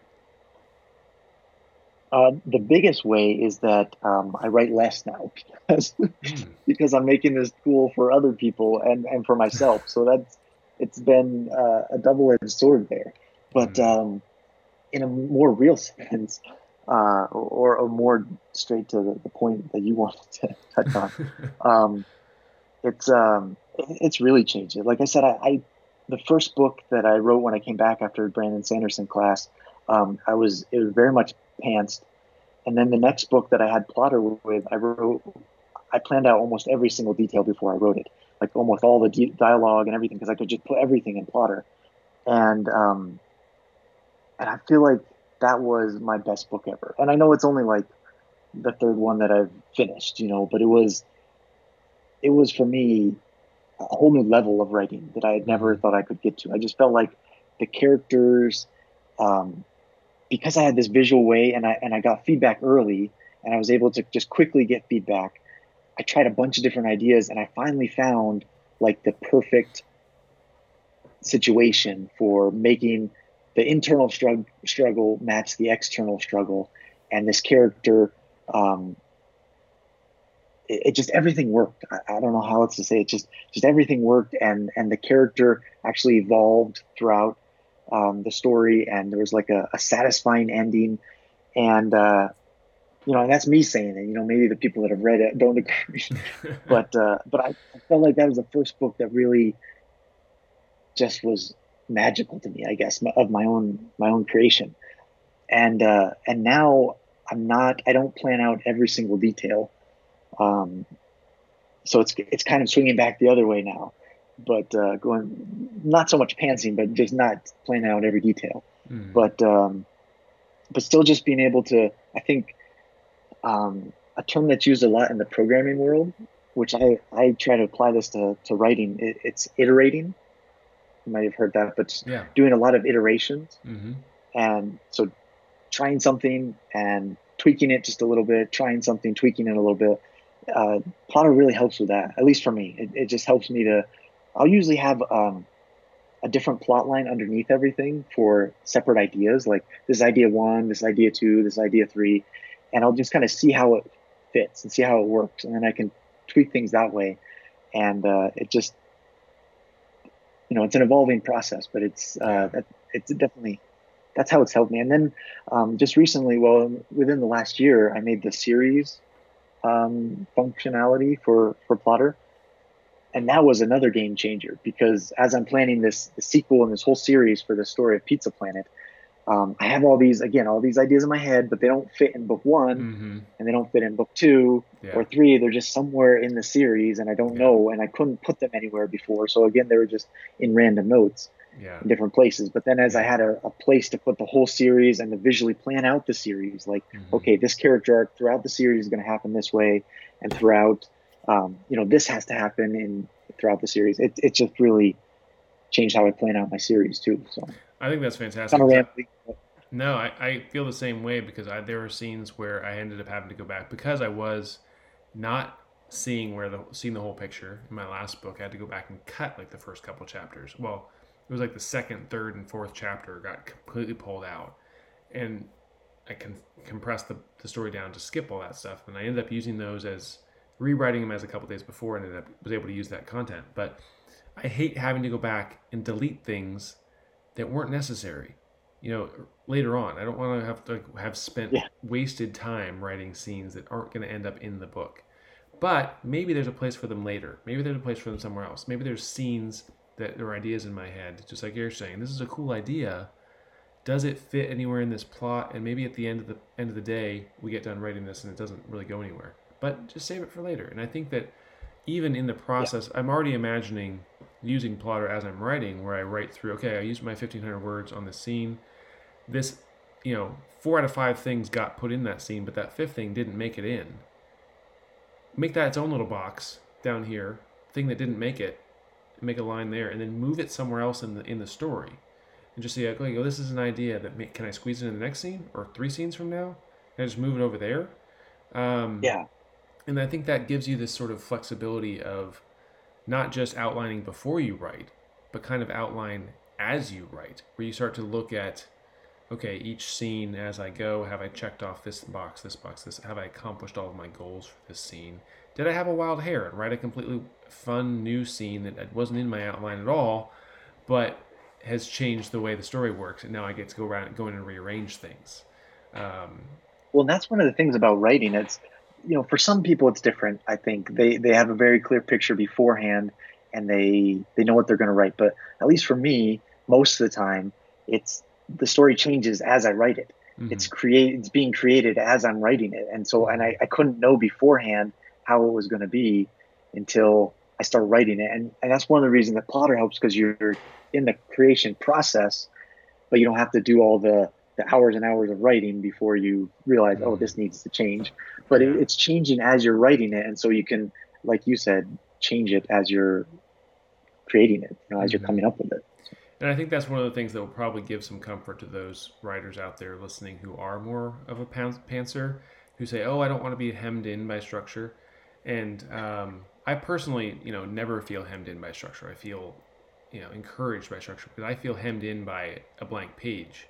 uh, the biggest way is that um, I write less now because mm. because I'm making this tool for other people and, and for myself. So that's it's been uh, a double edged sword there. But mm. um, in a more real sense, uh, or, or more straight to the, the, point that you wanted to touch on, um, it's um, it's really changed it. Like I said, I, I, the first book that I wrote when I came back after Brandon Sanderson class, um, I was it was very much pantsed. And then the next book that I had Plottr with, I wrote, I planned out almost every single detail before I wrote it, like almost all the de- dialogue and everything, because I could just put everything in Plottr. And um, and I feel like that was my best book ever. And I know it's only like the third one that I've finished, you know, but it was it was for me a whole new level of writing that I had never thought I could get to. I just felt like the characters, um, because I had this visual way and I and I got feedback early and I was able to just quickly get feedback. I tried a bunch of different ideas and I finally found like the perfect situation for making the internal strugg- struggle match the external struggle and this character um, it, it, just everything worked I, I, don't know how else to say it just just everything worked and and the character actually evolved throughout um, the story, and there was like a, a satisfying ending. And uh, you know, and that's me saying it. You know, maybe the people that have read it don't agree, but uh, but I, I felt like that was the first book that really just was magical to me. I guess of my own my own creation, and uh, and now I'm not. I don't plan out every single detail. Um, so it's it's kind of swinging back the other way now, but uh, going not so much pantsing, but just not playing out every detail. Mm. But um, but still just being able to. I think um, a term that's used a lot in the programming world, which I, I try to apply this to, to writing. It, it's iterating. You might have heard that, but yeah. doing a lot of iterations. Mm-hmm. And so trying something and tweaking it just a little bit, trying something, tweaking it a little bit. Uh, Plottr really helps with that, at least for me. It, it just helps me to, I'll usually have um, a different plot line underneath everything for separate ideas, like this idea one, this idea two, this idea three and I'll just kind of see how it fits and see how it works, and then I can tweak things that way. And uh, it just, you know, it's an evolving process, but it's uh, that it's definitely that's how it's helped me. And then um, just recently, well, within the last year, I made the series um, functionality for for Plottr, and that was another game changer because as I'm planning this the sequel and this whole series for the story of Pizza Planet, um, I have all these again, all these ideas in my head, but they don't fit in book one, mm-hmm. and they don't fit in book two yeah. or three. They're just somewhere in the series, and I don't yeah. know, and I couldn't put them anywhere before. So again, they were just in random notes yeah. in different places. But then as I had a, a, place to put the whole series and to visually plan out the series, like mm-hmm. okay, this character arc throughout the series is going to happen this way, and throughout, um, you know, this has to happen in throughout the series. It it just really changed how I plan out my series too. So. I think that's fantastic. No, I, I feel the same way because I, there were scenes where I ended up having to go back because I was not seeing where the seeing the whole picture in my last book. I had to go back and cut like the first couple chapters. Well, it was like the second, third, and fourth chapter got completely pulled out, and I can compress the, the story down to skip all that stuff. And I ended up using those as rewriting them as a couple days before, and ended up was able to use that content. But I hate having to go back and delete things that weren't necessary. You know, later on, I don't want to have to have spent yeah. wasted time writing scenes that aren't going to end up in the book. But maybe there's a place for them later. Maybe there's a place for them somewhere else. Maybe there's scenes that are ideas in my head, just like you're saying. This is a cool idea. Does it fit anywhere in this plot? And maybe at the end of the end of the day, we get done writing this and it doesn't really go anywhere. But just save it for later. And I think that even in the process, yeah. I'm already imagining using Plottr as I'm writing, where I write through, okay, I used my 1500 words on this scene. This, you know, four out of five things got put in that scene, but that fifth thing didn't make it in. Make that its own little box down here, thing that didn't make it, make a line there, and then move it somewhere else in the in the story, and just say, okay, go, this is an idea that may, can I squeeze it in the next scene or three scenes from now? Can I just move it over there? Um, yeah. And I think that gives you this sort of flexibility of not just outlining before you write, but kind of outline as you write, where you start to look at, okay, each scene as I go, have I checked off this box, this box, this, have I accomplished all of my goals for this scene? Did I have a wild hair and write a completely fun new scene that wasn't in my outline at all, but has changed the way the story works, and now I get to go around, go in and rearrange things. Um, well, that's one of the things about writing. It's you know, for some people it's different. I think they they have a very clear picture beforehand, and they they know what they're going to write. But at least for me, most of the time, it's the story changes as I write it. Mm-hmm. It's create it's being created as I'm writing it, and so and I, I couldn't know beforehand how it was going to be until I start writing it, and and that's one of the reasons that Plottr helps because you're in the creation process, but you don't have to do all the the hours and hours of writing before you realize, oh, this needs to change. But it, it's changing as you're writing it, and so you can, like you said, change it as you're creating it, you know, as you're mm-hmm. coming up with it. And I think that's one of the things that will probably give some comfort to those writers out there listening who are more of a pantser, who say, "Oh, I don't want to be hemmed in by structure." And um, I personally, you know, never feel hemmed in by structure. I feel, you know, encouraged by structure because I feel hemmed in by a blank page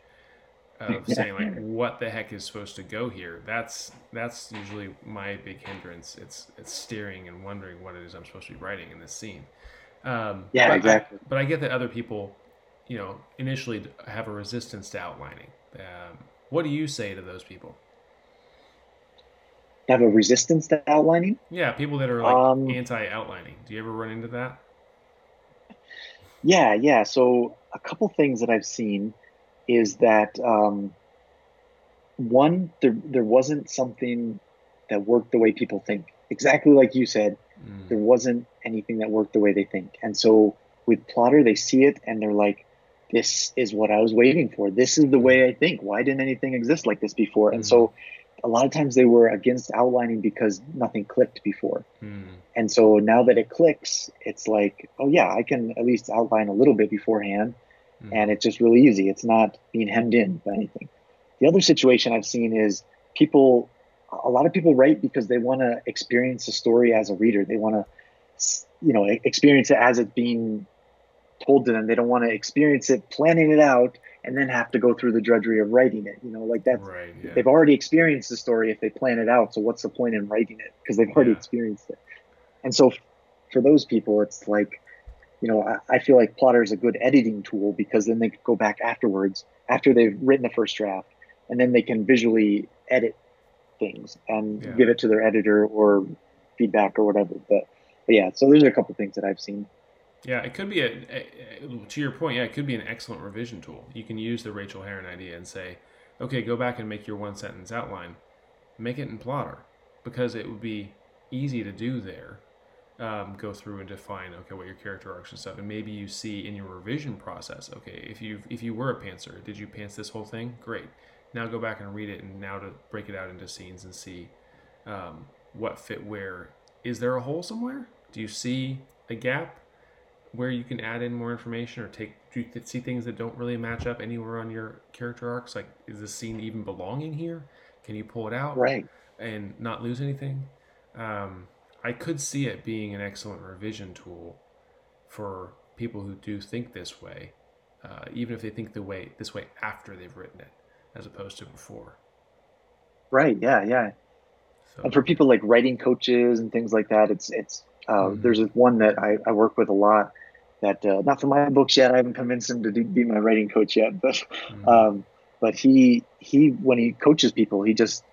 of saying like what the heck is supposed to go here that's that's usually my big hindrance it's it's steering and wondering what it is i'm supposed to be writing in this scene um, yeah but exactly I, but i get that other people you know initially have a resistance to outlining um, what do you say to those people have a resistance to outlining. Yeah, people that are like um, anti-outlining. Do you ever run into that? Yeah, yeah. So a couple things that I've seen is that um, one, there there wasn't something that worked the way people think. Exactly like you said, mm. there wasn't anything that worked the way they think. And so with Plottr they see it and they're like, "This is what I was waiting for. This is the way I think. Why didn't anything exist like this before?" Mm. And so a lot of times they were against outlining because nothing clicked before. Mm. And so now that it clicks, it's like, oh yeah, I can at least outline a little bit beforehand. Mm. And it's just really easy. It's not being hemmed in by anything. The other situation I've seen is people, a lot of people write because they want to experience the story as a reader. They want to, you know, experience it as it's being told to them. They don't want to experience it planning it out and then have to go through the drudgery of writing it. You know, like that. Right, yeah. They've already experienced the story if they plan it out. So what's the point in writing it? Because they've already yeah. experienced it. And so for those people, it's like, you know, I, I feel like Plottr is a good editing tool because then they go back afterwards after they've written the first draft, and then they can visually edit things and yeah. give it to their editor or feedback or whatever. But, but yeah, so there's a couple things that I've seen. Yeah, it could be a, a, to your point. Yeah, it could be an excellent revision tool. You can use the Rachel Herron idea and say, okay, go back and make your one sentence outline, make it in Plottr, because it would be easy to do there. Um, go through and define okay what your character arcs and stuff, and maybe you see in your revision process. Okay, if you if you were a pantser, did you pants this whole thing? Great. Now go back and read it, and now to break it out into scenes and see um, what fit where. Is there a hole somewhere? Do you see a gap? where you can add in more information or take do you see things that don't really match up anywhere on your character arcs like is this scene even belonging here can you pull it out right and not lose anything um, i could see it being an excellent revision tool for people who do think this way uh, even if they think the way this way after they've written it as opposed to before right yeah yeah so. and for people like writing coaches and things like that it's it's uh, mm-hmm. there's one that I, I work with a lot that uh, not for my books yet. I haven't convinced him to do, be my writing coach yet, but mm-hmm. um, but he he when he coaches people, he just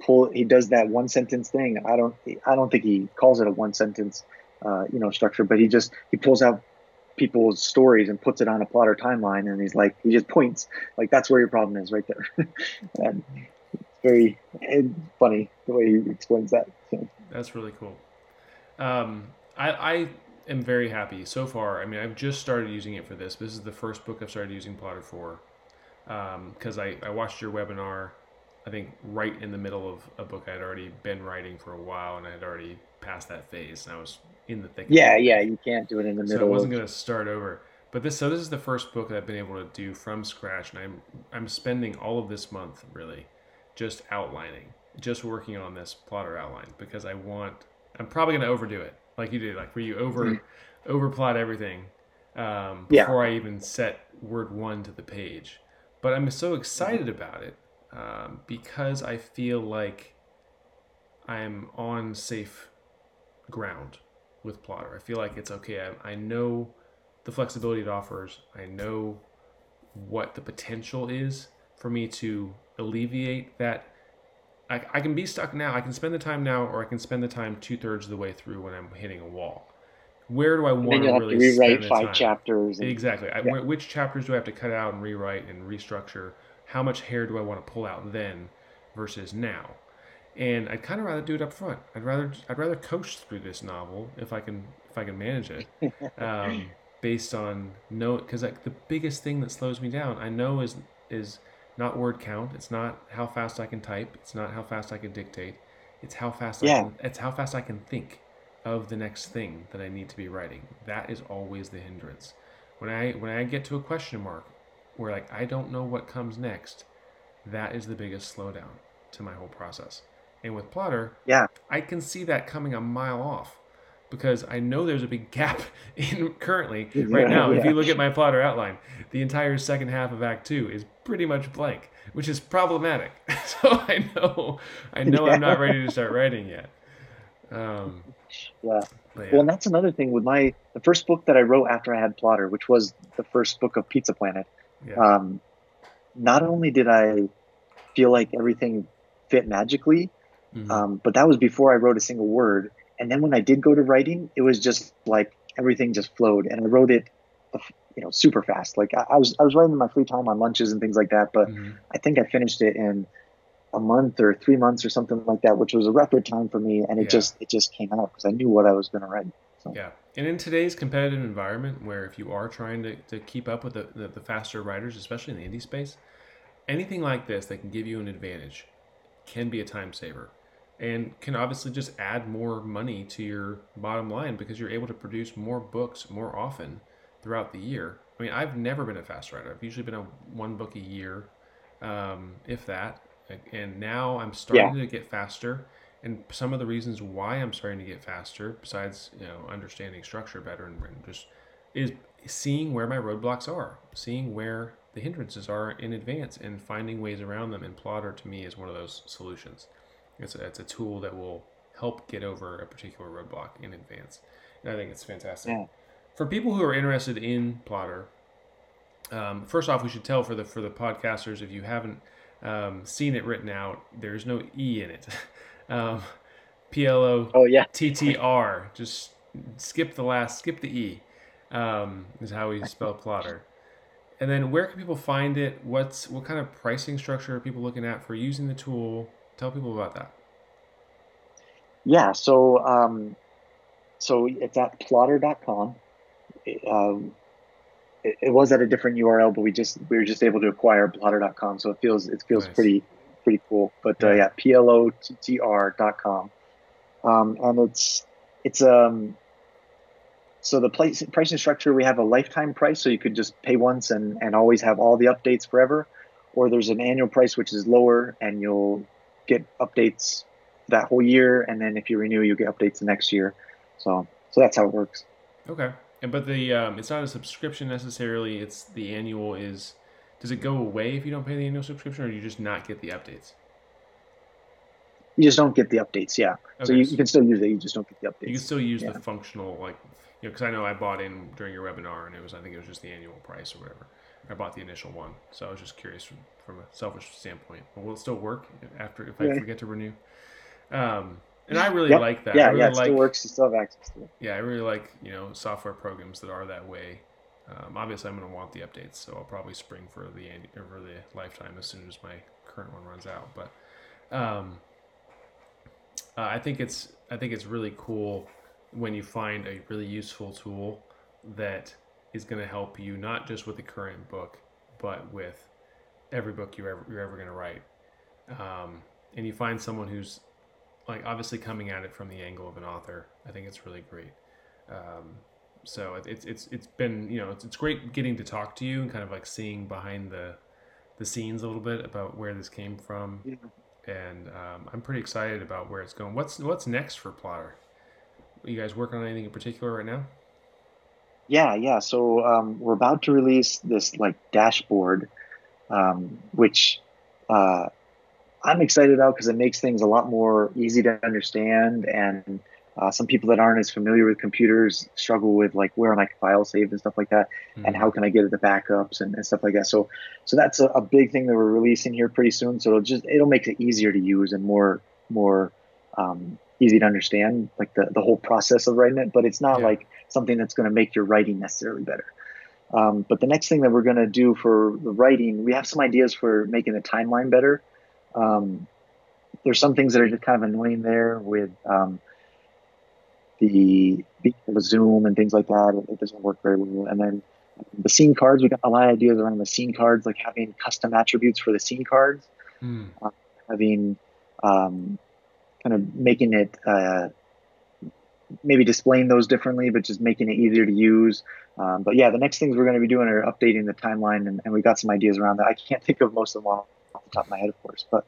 pull he does that one sentence thing. I don't I don't think he calls it a one sentence uh, you know structure, but he just he pulls out people's stories and puts it on a Plottr timeline, and he's like he just points like that's where your problem is right there, and it's very funny the way he explains that. That's really cool. Um, I, I am very happy so far. I mean, I've just started using it for this. This is the first book I've started using Plottr for because um, I, I watched your webinar. I think right in the middle of a book I had already been writing for a while, and I had already passed that phase, and I was in the thick. Of it. Yeah, yeah, you can't do it in the middle. So I wasn't going to start over. But this, so this is the first book that I've been able to do from scratch, and I'm I'm spending all of this month really just outlining, just working on this Plottr outline because I want. I'm probably going to overdo it like you did, like where you over mm-hmm. overplot everything um, before yeah. I even set word one to the page. But I'm so excited about it um, because I feel like I'm on safe ground with Plottr. I feel like it's okay. I, I know the flexibility it offers. I know what the potential is for me to alleviate that I, I can be stuck now. I can spend the time now, or I can spend the time two thirds of the way through when I'm hitting a wall. Where do I want to really to rewrite five time? chapters? And, exactly. Yeah. I, which chapters do I have to cut out and rewrite and restructure? How much hair do I want to pull out then versus now? And I'd kind of rather do it up front. I'd rather I'd rather coach through this novel if I can if I can manage it, um, based on no because like the biggest thing that slows me down I know is is not word count. It's not how fast I can type. It's not how fast I can dictate. It's how fast yeah. I can, it's how fast I can think of the next thing that I need to be writing. That is always the hindrance. When I when I get to a question mark where like I don't know what comes next, that is the biggest slowdown to my whole process. And with Plottr, yeah, I can see that coming a mile off because I know there's a big gap in currently right now. Yeah. If you look at my Plottr outline, the entire second half of Act Two is pretty much blank, which is problematic. so I know, I know yeah. I'm not ready to start writing yet. Um, yeah. yeah. Well, and that's another thing with my the first book that I wrote after I had Plottr, which was the first book of Pizza Planet. Yeah. Um, not only did I feel like everything fit magically, Mm-hmm. Um, but that was before I wrote a single word. And then when I did go to writing, it was just like everything just flowed, and I wrote it, you know, super fast. Like I, I was I was writing in my free time on lunches and things like that. But mm-hmm. I think I finished it in a month or three months or something like that, which was a record time for me. And it yeah. just it just came out because I knew what I was going to write. So. Yeah. And in today's competitive environment, where if you are trying to, to keep up with the, the, the faster writers, especially in the indie space, anything like this that can give you an advantage can be a time saver and can obviously just add more money to your bottom line because you're able to produce more books more often throughout the year. I mean, I've never been a fast writer. I've usually been a one book a year, um, if that. And now I'm starting yeah. to get faster. And some of the reasons why I'm starting to get faster, besides you know understanding structure better and, and just is seeing where my roadblocks are, seeing where the hindrances are in advance, and finding ways around them. And Plottr to me is one of those solutions. It's a, it's a tool that will help get over a particular roadblock in advance. And I think it's fantastic. Yeah. For people who are interested in Plottr, um, first off, we should tell for the for the podcasters if you haven't um, seen it written out, there's no e in it. um, P L O oh yeah T T R. Just skip the last, skip the e. Um, is how we spell Plottr. And then where can people find it? What's what kind of pricing structure are people looking at for using the tool? Tell people about that. Yeah, so um, so it's at plottr.com. Um, it, it, was at a different URL, but we just we were just able to acquire plottr.com, so it feels it feels nice. pretty pretty cool. But uh, yeah, plottr.com, um, and it's it's um so the price pricing structure we have a lifetime price, so you could just pay once and and always have all the updates forever, or there's an annual price which is lower and you'll get updates that whole year, and then if you renew, you get updates the next year. So so that's how it works. Okay, and but the um, it's not a subscription necessarily. It's the annual is. Does it go away if you don't pay the annual subscription, or do you just not get the updates? You just don't get the updates. Yeah. Okay. So you, you, can still use it. You just don't get the updates. You can still use yeah. the functional like you know because I know I bought in during your webinar and it was I think it was just the annual price or whatever. I bought the initial one, so I was just curious from, from a selfish standpoint. But will it still work after if I forget to renew? Um, and I really yep. like that. Yeah, really yeah, it like, still works. You still have access to it. Yeah, I really like you know software programs that are that way. Um, obviously, I'm going to want the updates, so I'll probably spring for the for the lifetime as soon as my current one runs out. But um, uh, I think it's I think it's really cool when you find a really useful tool that is going to help you not just with the current book, but with every book you ever you're ever going to write. Um, and you find someone who's like obviously coming at it from the angle of an author. I think it's really great. Um, so it's it's it's been you know it's, it's great getting to talk to you and kind of like seeing behind the the scenes a little bit about where this came from. Yeah. And um, I'm pretty excited about where it's going. What's what's next for Plottr Are you guys working on anything in particular right now? Yeah, yeah. So um, we're about to release this like dashboard, um, which uh, I'm excited about because it makes things a lot more easy to understand. And uh, some people that aren't as familiar with computers struggle with like where my file saved and stuff like that, mm-hmm. and how can I get at the backups and, and, stuff like that. So, so that's a, a, big thing that we're releasing here pretty soon. So it'll just it'll make it easier to use and more more um, easy to understand, like the, the whole process of writing it, but it's not yeah. like something that's going to make your writing necessarily better. Um, but the next thing that we're going to do for the writing, we have some ideas for making the timeline better. Um, there's some things that are just kind of annoying there with um, the the zoom and things like that. It, doesn't work very well. And then the scene cards, we got a lot of ideas around the scene cards, like having custom attributes for the scene cards, mm. uh, having um, kind of making it uh, maybe displaying those differently, but just making it easier to use. Um, but yeah, the next things we're going to be doing are updating the timeline, and, and we got some ideas around that. I can't think of most of them off the top of my head, of course, but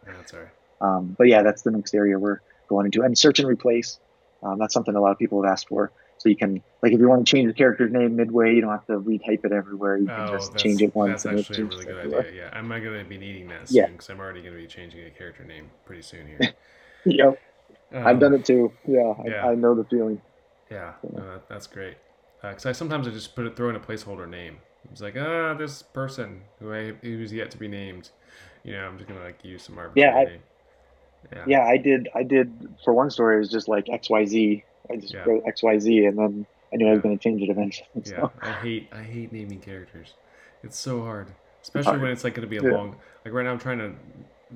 um, but yeah, that's the next area we're going into. And search and replace, um, that's something a lot of people have asked for. So you can, like, if you want to change the character's name midway, you don't have to retype it everywhere. You can oh, just change it once. That's actually a really good everywhere. idea. Yeah, I'm not going to be needing that soon because yeah. I'm already going to be changing a character name pretty soon here. yep. Um, I've done it too. Yeah, yeah. I, I, know the feeling. Yeah, no, that, that's great. Because uh, I sometimes I just put it throw in a placeholder name. It's like ah, this person who I who's yet to be named. You know, I'm just gonna like use some arbitrary yeah, I, name. Yeah. yeah, I did. I did for one story. It was just like X Y Z. I just yeah. wrote X Y Z, and then I knew yeah. I was going to change it eventually. So. Yeah, I hate I hate naming characters. It's so hard, especially when it's like going to be a long. Like right now, I'm trying to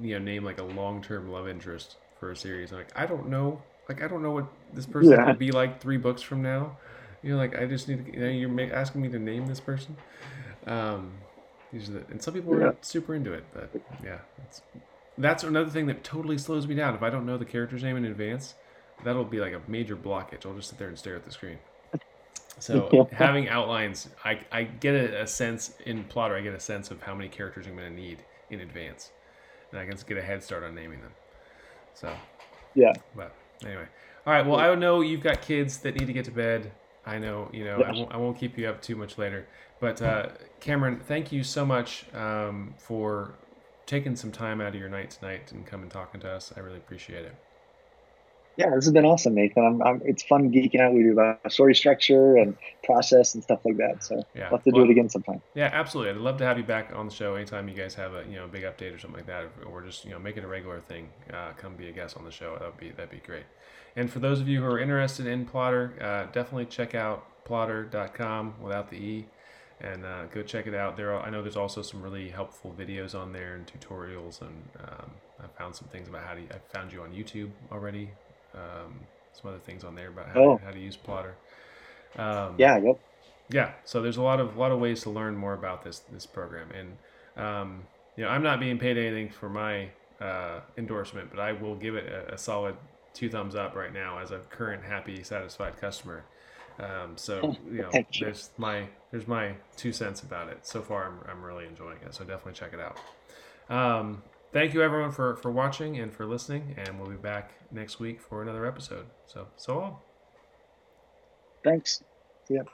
you know name like a long term love interest for a series. I'm like I don't know. Like I don't know what this person yeah. could be like three books from now. You know, like I just need to. You know, you're asking me to name this person. Um, these are the, and some people are super into it, but yeah, that's another thing that totally slows me down. If I don't know the character's name in advance, that'll be like a major blockage. I'll just sit there and stare at the screen. So having outlines, I, I get a, a, sense in Plottr. I get a sense of how many characters I'm going to need in advance, and I can get a head start on naming them. So yeah. But anyway, all right. Well, I know you've got kids that need to get to bed. I know you know. I won't, I won't keep you up too much later. But uh, Cameron, thank you so much um, for taking some time out of your night tonight and coming talking to us. I really appreciate it. Yeah, this has been awesome, Nathan. I'm, I'm, it's fun geeking out. with you about story structure and process and stuff like that. So yeah, love to well, do it again sometime. Yeah, absolutely. I'd love to have you back on the show anytime you guys have a you know big update or something like that, or just you know make it a regular thing. Uh, come be a guest on the show. That'd be that'd be great. And for those of you who are interested in Plottr, uh, definitely check out plottr.com without the e and uh, go check it out. There, are, I know there's also some really helpful videos on there and tutorials, and um, I found some things about how to. I found you on YouTube already. Um, some other things on there about how, oh. to, how to use Plottr. Um, yeah. Yep. Yeah. So there's a lot of lot of ways to learn more about this this program, and um, you know I'm not being paid anything for my uh, endorsement, but I will give it a, a solid two thumbs up right now as a current happy satisfied customer. Um, so you know, there's my there's my two cents about it. So far, I'm I'm really enjoying it. So definitely check it out. Um, thank you everyone for for watching and for listening, and we'll be back next week for another episode. So so long. Thanks. Yep.